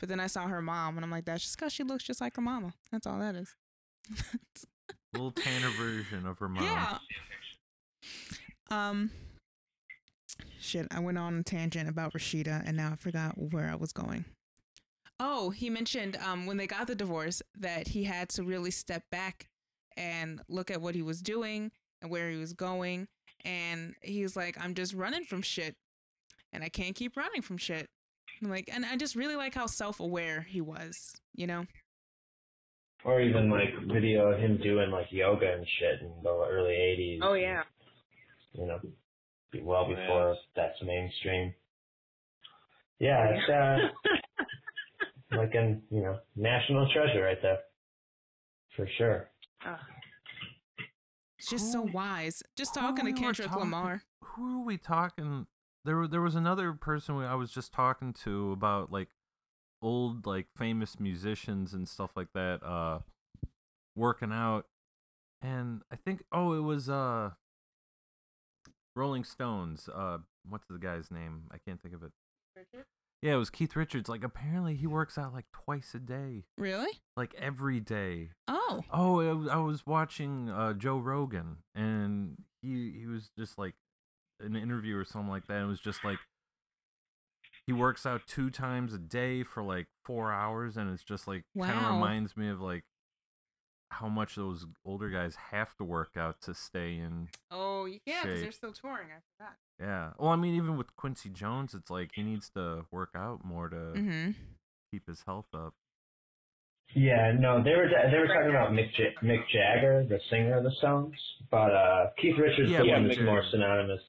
But then I saw her mom and I'm like, that's just because she looks just like her mama. That's all that is. little tanner version of her mom. Yeah. Um shit, I went on a tangent about Rashida and now I forgot where I was going. Oh, he mentioned um when they got the divorce that he had to really step back and look at what he was doing and where he was going. And he's like, I'm just running from shit. And I can't keep running from shit. I'm like, and I just really like how self aware he was, you know? Or even like video of him doing like yoga and shit in the early '80s. Oh yeah. You know, be well Oh, yeah. before that's mainstream. Yeah, it's uh, like a you know national treasure right there, for sure. Ugh. It's just so wise. Just talking to we were Kendrick talking- Lamar. Who are we talking? There, there was another person I was just talking to about like old, like famous musicians and stuff like that, uh, working out, and I think, oh, it was uh, Rolling Stones. Uh, what's the guy's name? I can't think of it. Yeah, it was Keith Richards. Like, apparently he works out like twice a day, Really? like every day. Oh. Oh, was- I was watching uh, Joe Rogan, and he he was just like an interview or something like that. And it was just like he works out two times a day for like four hours, and it's just like kind of reminds me of like how much those older guys have to work out to stay in. Oh, yeah, because they're still touring. I forgot. Yeah. Well, I mean, even with Quincy Jones, it's like he needs to work out more to Mm-hmm. keep his health up. Yeah, no, they were they were talking about Mick Ja- Mick Jagger, the singer of the Stones, but uh Keith Richards Yeah, becomes Mick more synonymous,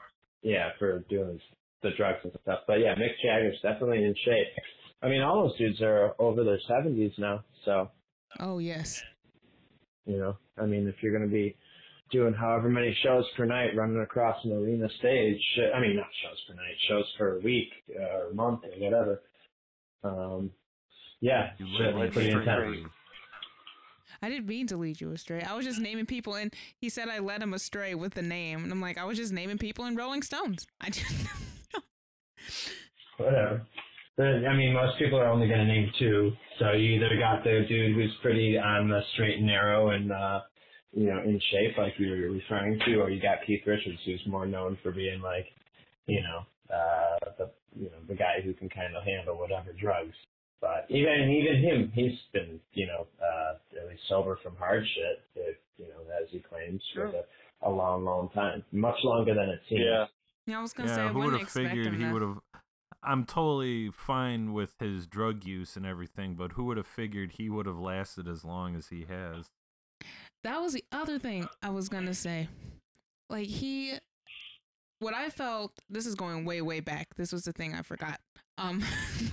yeah, for doing the drugs and stuff. But yeah, Mick Jagger's definitely in shape. I mean, all those dudes are over their seventies now, so Oh, yes. you know, I mean, if you're gonna be doing however many shows per night, running across an arena stage, I mean, not shows per night, shows per week uh, or month or whatever. Um, yeah, You shit, led me pretty intense. I didn't mean to lead you astray. I was just naming people, and he said I led him astray with the name. And I'm like, I was just naming people in Rolling Stones. I just. whatever. I mean, most people are only going to name two. So you either got the dude who's pretty on the straight and narrow and, uh, you know, in shape, like you were referring to, or you got Keith Richards, who's more known for being like, you know, uh, the, you know, the guy who can kind of handle whatever drugs. But even even him, he's been, you know, uh, at least sober from hard shit, if, you know, as he claims, for Sure. a, a long, long time, much longer than it seems. Yeah. Yeah, I was gonna say Yeah, I who would have figured he would have? I'm totally fine with his drug use and everything, but who would have figured he would have lasted as long as he has? That was the other thing I was gonna say. Like he, what I felt. This is going way, way back. This was the thing I forgot. Um,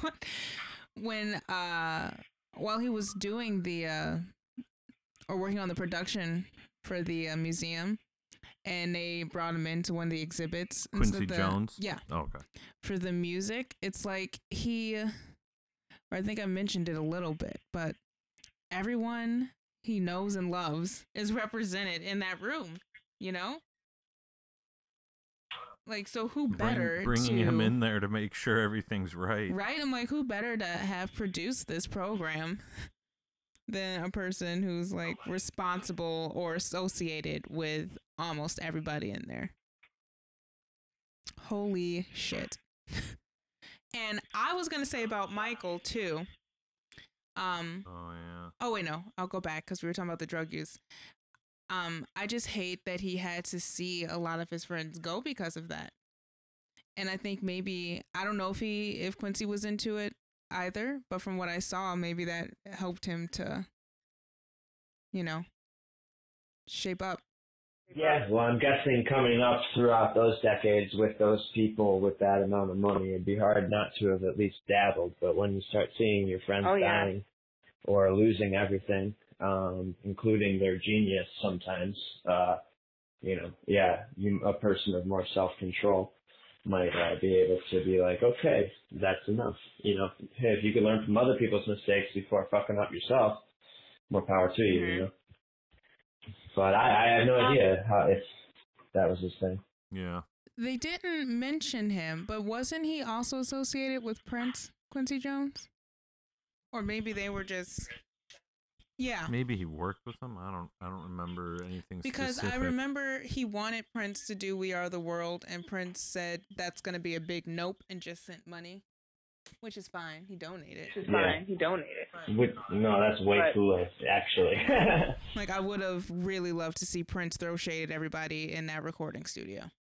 when uh, while he was doing the uh, or working on the production for the uh, museum, and they brought him into one of the exhibits. Quincy the- Jones? Yeah, Oh, okay. for the music, it's like he, or I think I mentioned it a little bit, but everyone he knows and loves is represented in that room, you know? Like, so who Bring- better bringing to, him in there to make sure everything's right. Right? I'm like, who better to have produced this program than a person who's like responsible or associated with almost everybody in there? Holy shit. and I was going to say about Michael too. Um, Oh yeah. Oh wait, no. I'll go back because we were talking about the drug use. Um, I just hate that he had to see a lot of his friends go because of that. And I think maybe I don't know if he if Quincy was into it either, but from what I saw, maybe that helped him to, you know, shape up. Yeah, well, I'm guessing coming up throughout those decades with those people with that amount of money, it'd be hard not to have at least dabbled. But when you start seeing your friends Oh, yeah. dying or losing everything, um, including their genius sometimes, uh, you know, yeah, you, a person of more self-control might uh, be able to be like, okay, that's enough. You know, hey, if you can learn from other people's mistakes before fucking up yourself, more power to you, you know. But I, I have no idea how if that was his thing. Yeah. They didn't mention him, but wasn't he also associated with Prince Quincy Jones? Or maybe they were just Yeah. Maybe he worked with him. I don't. I don't remember anything Because I remember he wanted Prince to do We Are the World, and Prince said that's going to be a big nope and just sent money. which is fine. He donated. Which is Yeah. fine. He donated. With, no, that's way But- too late, actually. Like I would have really loved to see Prince throw shade at everybody in that recording studio.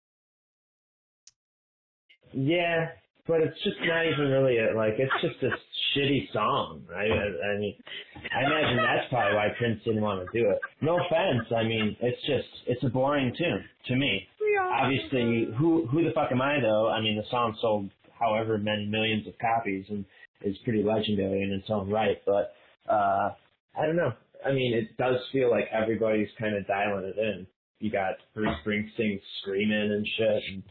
yeah, but it's just not even really a, like it's just a shitty song, right? I, I mean, I imagine that's probably why Prince didn't want to do it. No offense, I mean, it's just it's a boring tune to me. Obviously, who who the fuck am I though? I mean, the song sold however many millions of copies and is pretty legendary in its own right, but uh I don't know. I mean, it does feel like everybody's kind of dialing it in. You got Bruce Springsteen screaming and shit. And,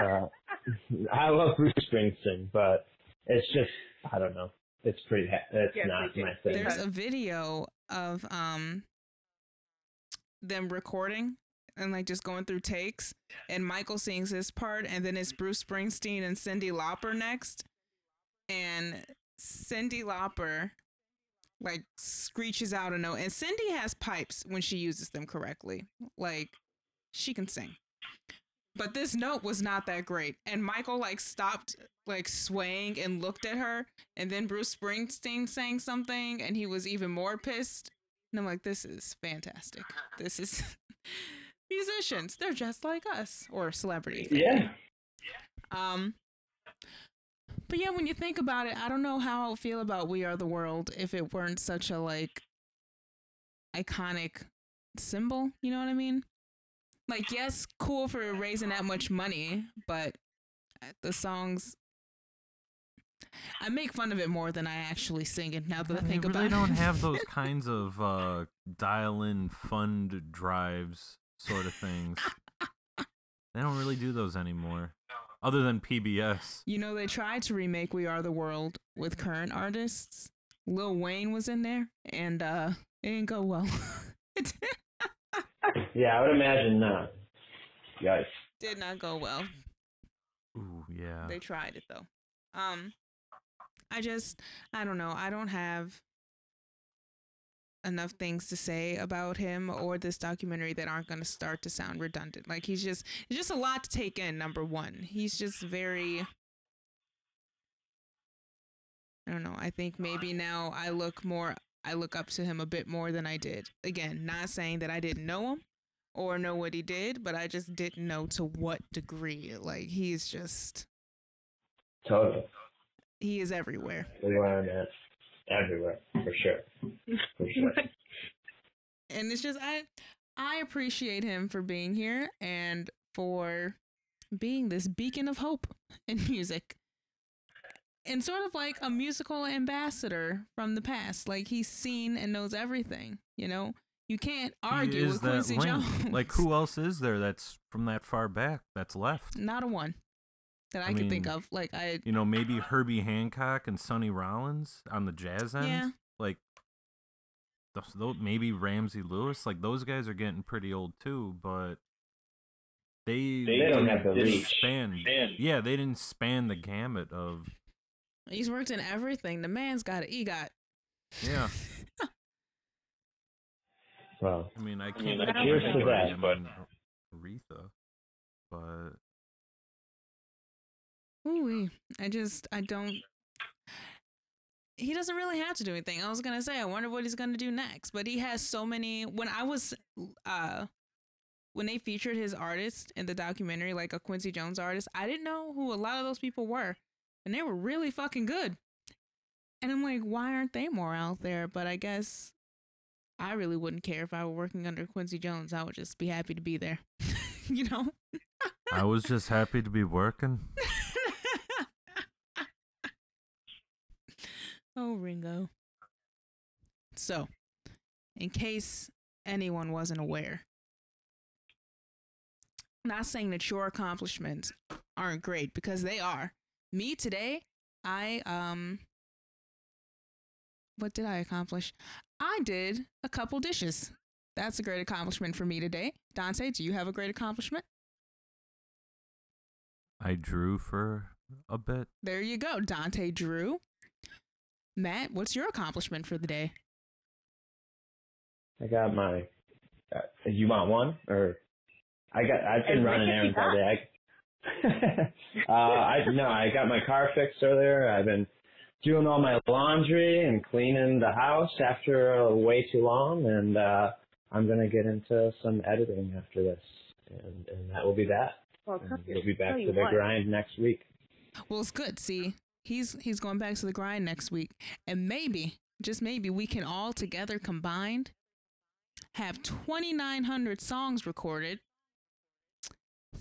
uh, I love Bruce Springsteen, but it's just I don't know. It's pretty. Ha- it's Yeah, not my thing. There's a video of um them recording and like just going through takes and Michael sings his part and then it's Bruce Springsteen and Cyndi Lauper next and Cyndi Lauper like screeches out a note and Cyndi has pipes when she uses them correctly like she can sing but this note was not that great and Michael like stopped like swaying and looked at her and then Bruce Springsteen sang something and he was even more pissed. And I'm like, this is fantastic. This is musicians. They're just like us or celebrities. Yeah. Um but yeah, when you think about it, I don't know how I would feel about We Are the World if it weren't such a like iconic symbol, you know what I mean? Like yes, cool for raising that much money, but uh, the songs I make fun of it more than I actually sing it now that I They think really about don't have those kinds of uh, dial-in fund drives sort of things. they don't really do those anymore, other than PBS. You know, they tried to remake We Are the World with current artists. Lil Wayne was in there, and uh, it didn't go well. it Yeah, I would imagine not. Yikes. did not go well. Ooh, yeah. They tried it though. Um, I just, I don't know. I don't have enough things to say about him or this documentary that aren't going to start to sound redundant. Like he's just, it's just a lot to take in. Number one, he's just very. I don't know. I think maybe now I look more, I look up to him a bit more than I did. Again, not saying that I didn't know him or know what he did, but I just didn't know to what degree. Like he's just, Totally. he is everywhere. We learn that everywhere, for sure. For sure. and it's just I I appreciate him for being here and for being this beacon of hope in music. And sort of like a musical ambassador from the past. Like he's seen and knows everything, you know? You can't He argue is with that Quincy link. Jones. Like, who else is there that's from that far back that's left? Not a one that I, I can think of. Like I You know, maybe Herbie Hancock and Sonny Rollins on the jazz end. Yeah. Like, those, those, maybe Ramsey Lewis. Like, those guys are getting pretty old too, but they They don't have the didn't reach. Span, yeah, they didn't span the gamut of he's worked in everything. The man's got an EGOT. yeah. Well, I mean, I can't. mean, think cheers to that, but- Aretha, but Ooh, I just I don't. He doesn't really have to do anything. I was gonna say I wonder what he's gonna do next, but he has so many. When I was, uh, when they featured his artist in the documentary, like a Quincy Jones artist, I didn't know who a lot of those people were, and they were really fucking good. And I'm like, why aren't they more out there? But I guess I really wouldn't care if I were working under Quincy Jones. I would just be happy to be there, you know. I was just happy to be working. oh, Ringo. So, in case anyone wasn't aware, not saying that your accomplishments aren't great because they are. Me today, I um what did I accomplish? I did a couple dishes. That's a great accomplishment for me today. Dante, do you have a great accomplishment? I drew for a bit. There you go. Dante drew. Matt, what's your accomplishment for the day? I got my. Uh, you want one or? I got. I've been As running much as you errands all got. day. uh, I no, I got my car fixed earlier. I've been doing all my laundry and cleaning the house after uh, way too long, and uh, I'm gonna get into some editing after this, and and that will be that. Well, And tell you- we'll be back to the what, grind next week. Well, it's good. See, he's he's going back to the grind next week, and maybe, just maybe, we can all together combined have 2,900 songs recorded,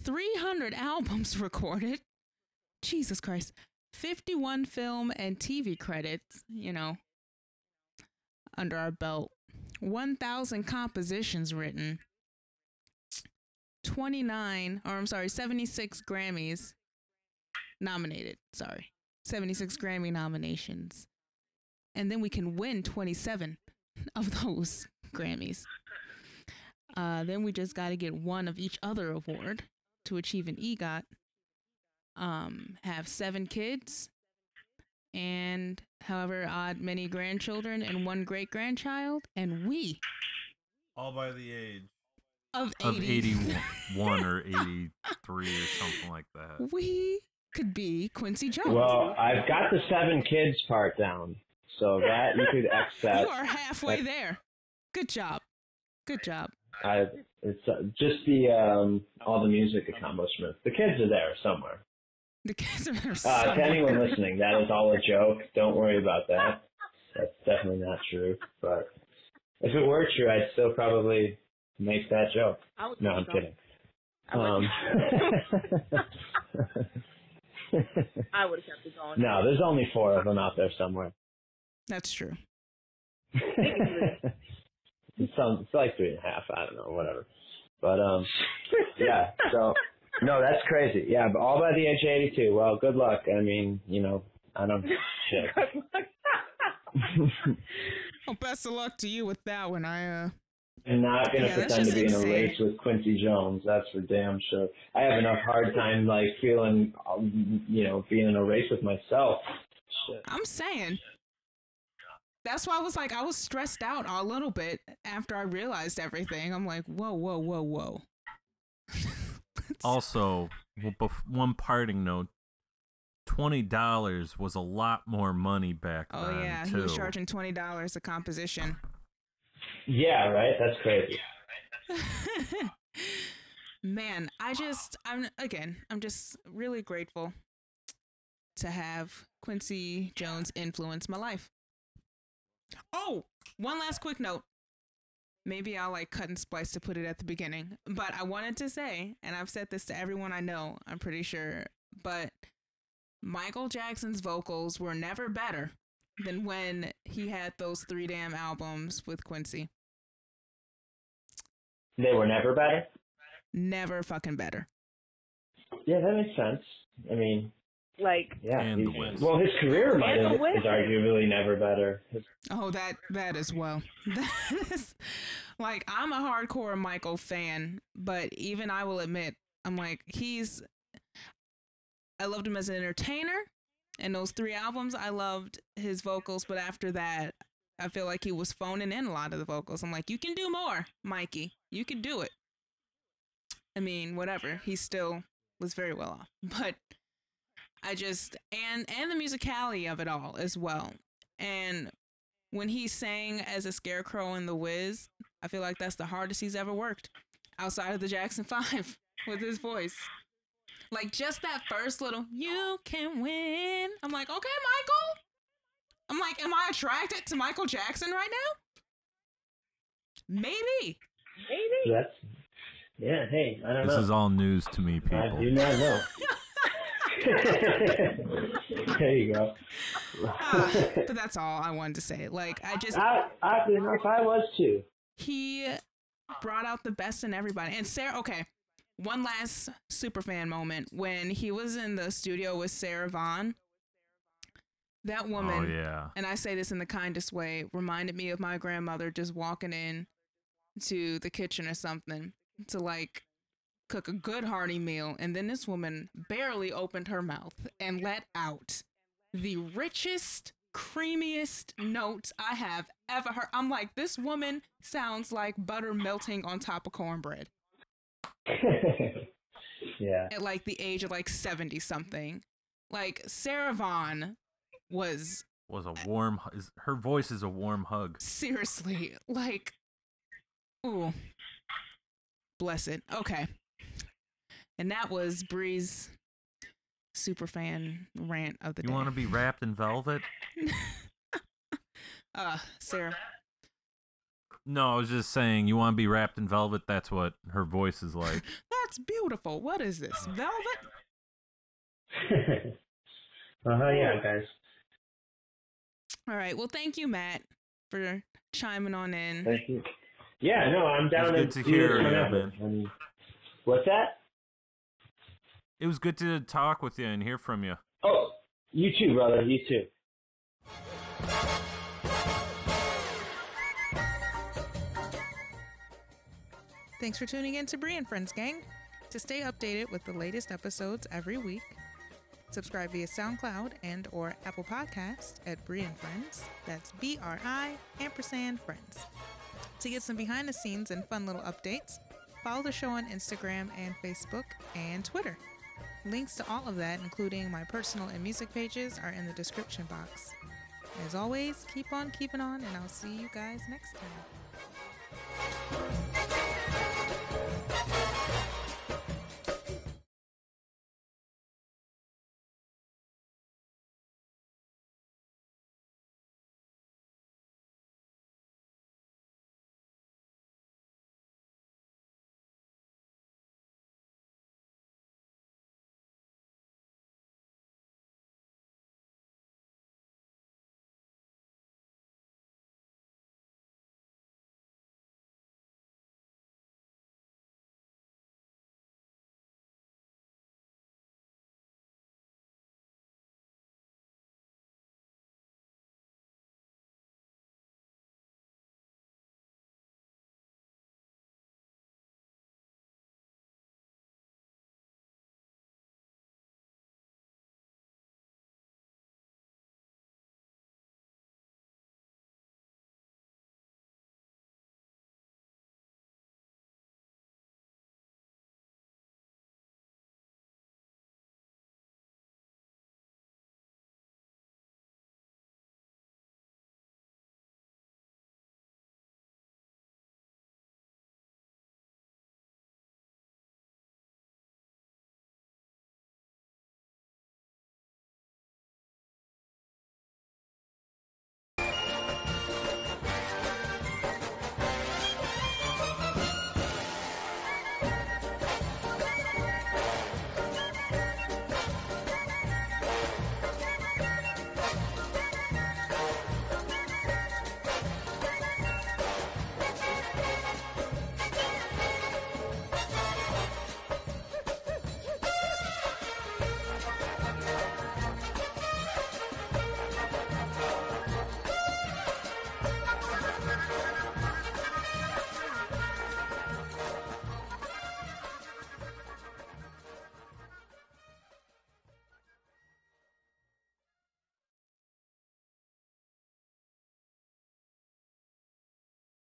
300 albums recorded. Jesus Christ, 51 film and TV credits. You know, under our belt, 1,000 compositions written. 29 or I'm sorry 76 Grammys nominated. Sorry. 76 Grammy nominations. And then we can win 27 of those Grammys. Uh, then we just got to get one of each other award to achieve an EGOT. Um, have seven kids and however odd many grandchildren and one great grandchild. And we All by the age of 80, of 81 or 83 or something like that. we could be Quincy Jones. Well, I've got the seven kids part down, so that you could accept. you are halfway there. Good job. Good job. I, it's uh, just the um, all the music accomplishments. The kids are there somewhere. The kids are there Uh, to anyone listening, that is all a joke. Don't worry about that. That's definitely not true. But if it were true, I'd still probably make that joke. No, I'm kidding. Um, I would have kept it going. no, there's only four of them out there somewhere. That's true. it's, some, it's like three and a half. I don't know, whatever. But um, yeah. So no, that's crazy. Yeah, but all by the age of 82. Well, good luck. I mean, you know, I don't. Shit. Good luck. Well, best of luck to you with that one. I uh I'm not gonna Yeah, pretend to just be in a race with Quincy Jones. That's for damn sure. I have enough hard time like feeling, um, you know, being in a race with myself. Shit. I'm saying. That's why I was like I was stressed out a little bit after I realized everything. I'm like, whoa, whoa, whoa, whoa. Also, well, one parting note: twenty dollars was a lot more money back oh then Oh yeah, too. he was charging twenty dollars a composition. Yeah, right. That's crazy. Man, I just I'm again, I'm just really grateful to have Quincy Jones influence my life. Oh, one last quick note. Maybe I'll like cut and splice to put it at the beginning. But I wanted to say, and I've said this to everyone I know, I'm pretty sure, but Michael Jackson's vocals were never better than when he had those three damn albums with Quincy. They were never better. Never fucking better. Yeah, that makes sense. I mean, Like, yeah. And the he's- Well, his career might And the have Wiz. is arguably never better. Oh, that that as well. Like I'm a hardcore Michael fan, but even I will admit, I'm like he's. I loved him as an entertainer, and those three albums, I loved his vocals. But after that, I feel like he was phoning in a lot of the vocals. I'm like, you can do more, Mikey. You can do it. I mean, whatever. He still was very well off, but I just and and the musicality of it all as well. And when he sang as a scarecrow in The Wiz, I feel like that's the hardest he's ever worked outside of the Jackson 5 with his voice. Like just that first little, you can win. I'm like, okay, Michael. I'm like, am I attracted to Michael Jackson right now? Maybe. maybe. That's yeah. Hey, I don't This know. is all news to me, people. I do people. not know. there you go. Ah, but that's all I wanted to say. Like, I just, I, oddly enough, I was too. he brought out the best in everybody. And Sarah, okay, one last super fan moment when he was in the studio with Sarah Vaughan. That Oh woman, yeah. and I say this in the kindest way, reminded me of my grandmother just walking in to the kitchen or something to like cook a good hearty meal. And then this woman barely opened her mouth and let out the richest, creamiest notes I have ever heard. I'm like, this woman sounds like butter melting on top of cornbread. Yeah. at like the age of like 70 something. Like Sarah Vaughan was Was a warm. hu- Is, her voice is a warm hug. seriously like ooh bless it okay and that was Brie's super fan rant of the You day want to be wrapped in velvet? uh sarah No, I was just saying. You want to be wrapped in velvet? That's what her voice is like. that's beautiful what is this velvet uh huh. Yeah, guys. all right well thank you matt for chiming on in Thank you. Yeah, no, I'm down It's good to do this hear, yeah, whenever. man. What's that? It was good to talk with you and hear from you. Oh, you too, brother. You too. Thanks for tuning in to Brie and Friends Gang. To stay updated with the latest episodes every week, subscribe via SoundCloud and or Apple Podcast at Brie and Friends. That's B-R-I ampersand Friends. To get some behind the scenes and fun little updates, follow the show on Instagram and Facebook and Twitter. Links to all of that, including my personal and music pages, are in the description box. As always, keep on keeping on, and I'll see you guys next time.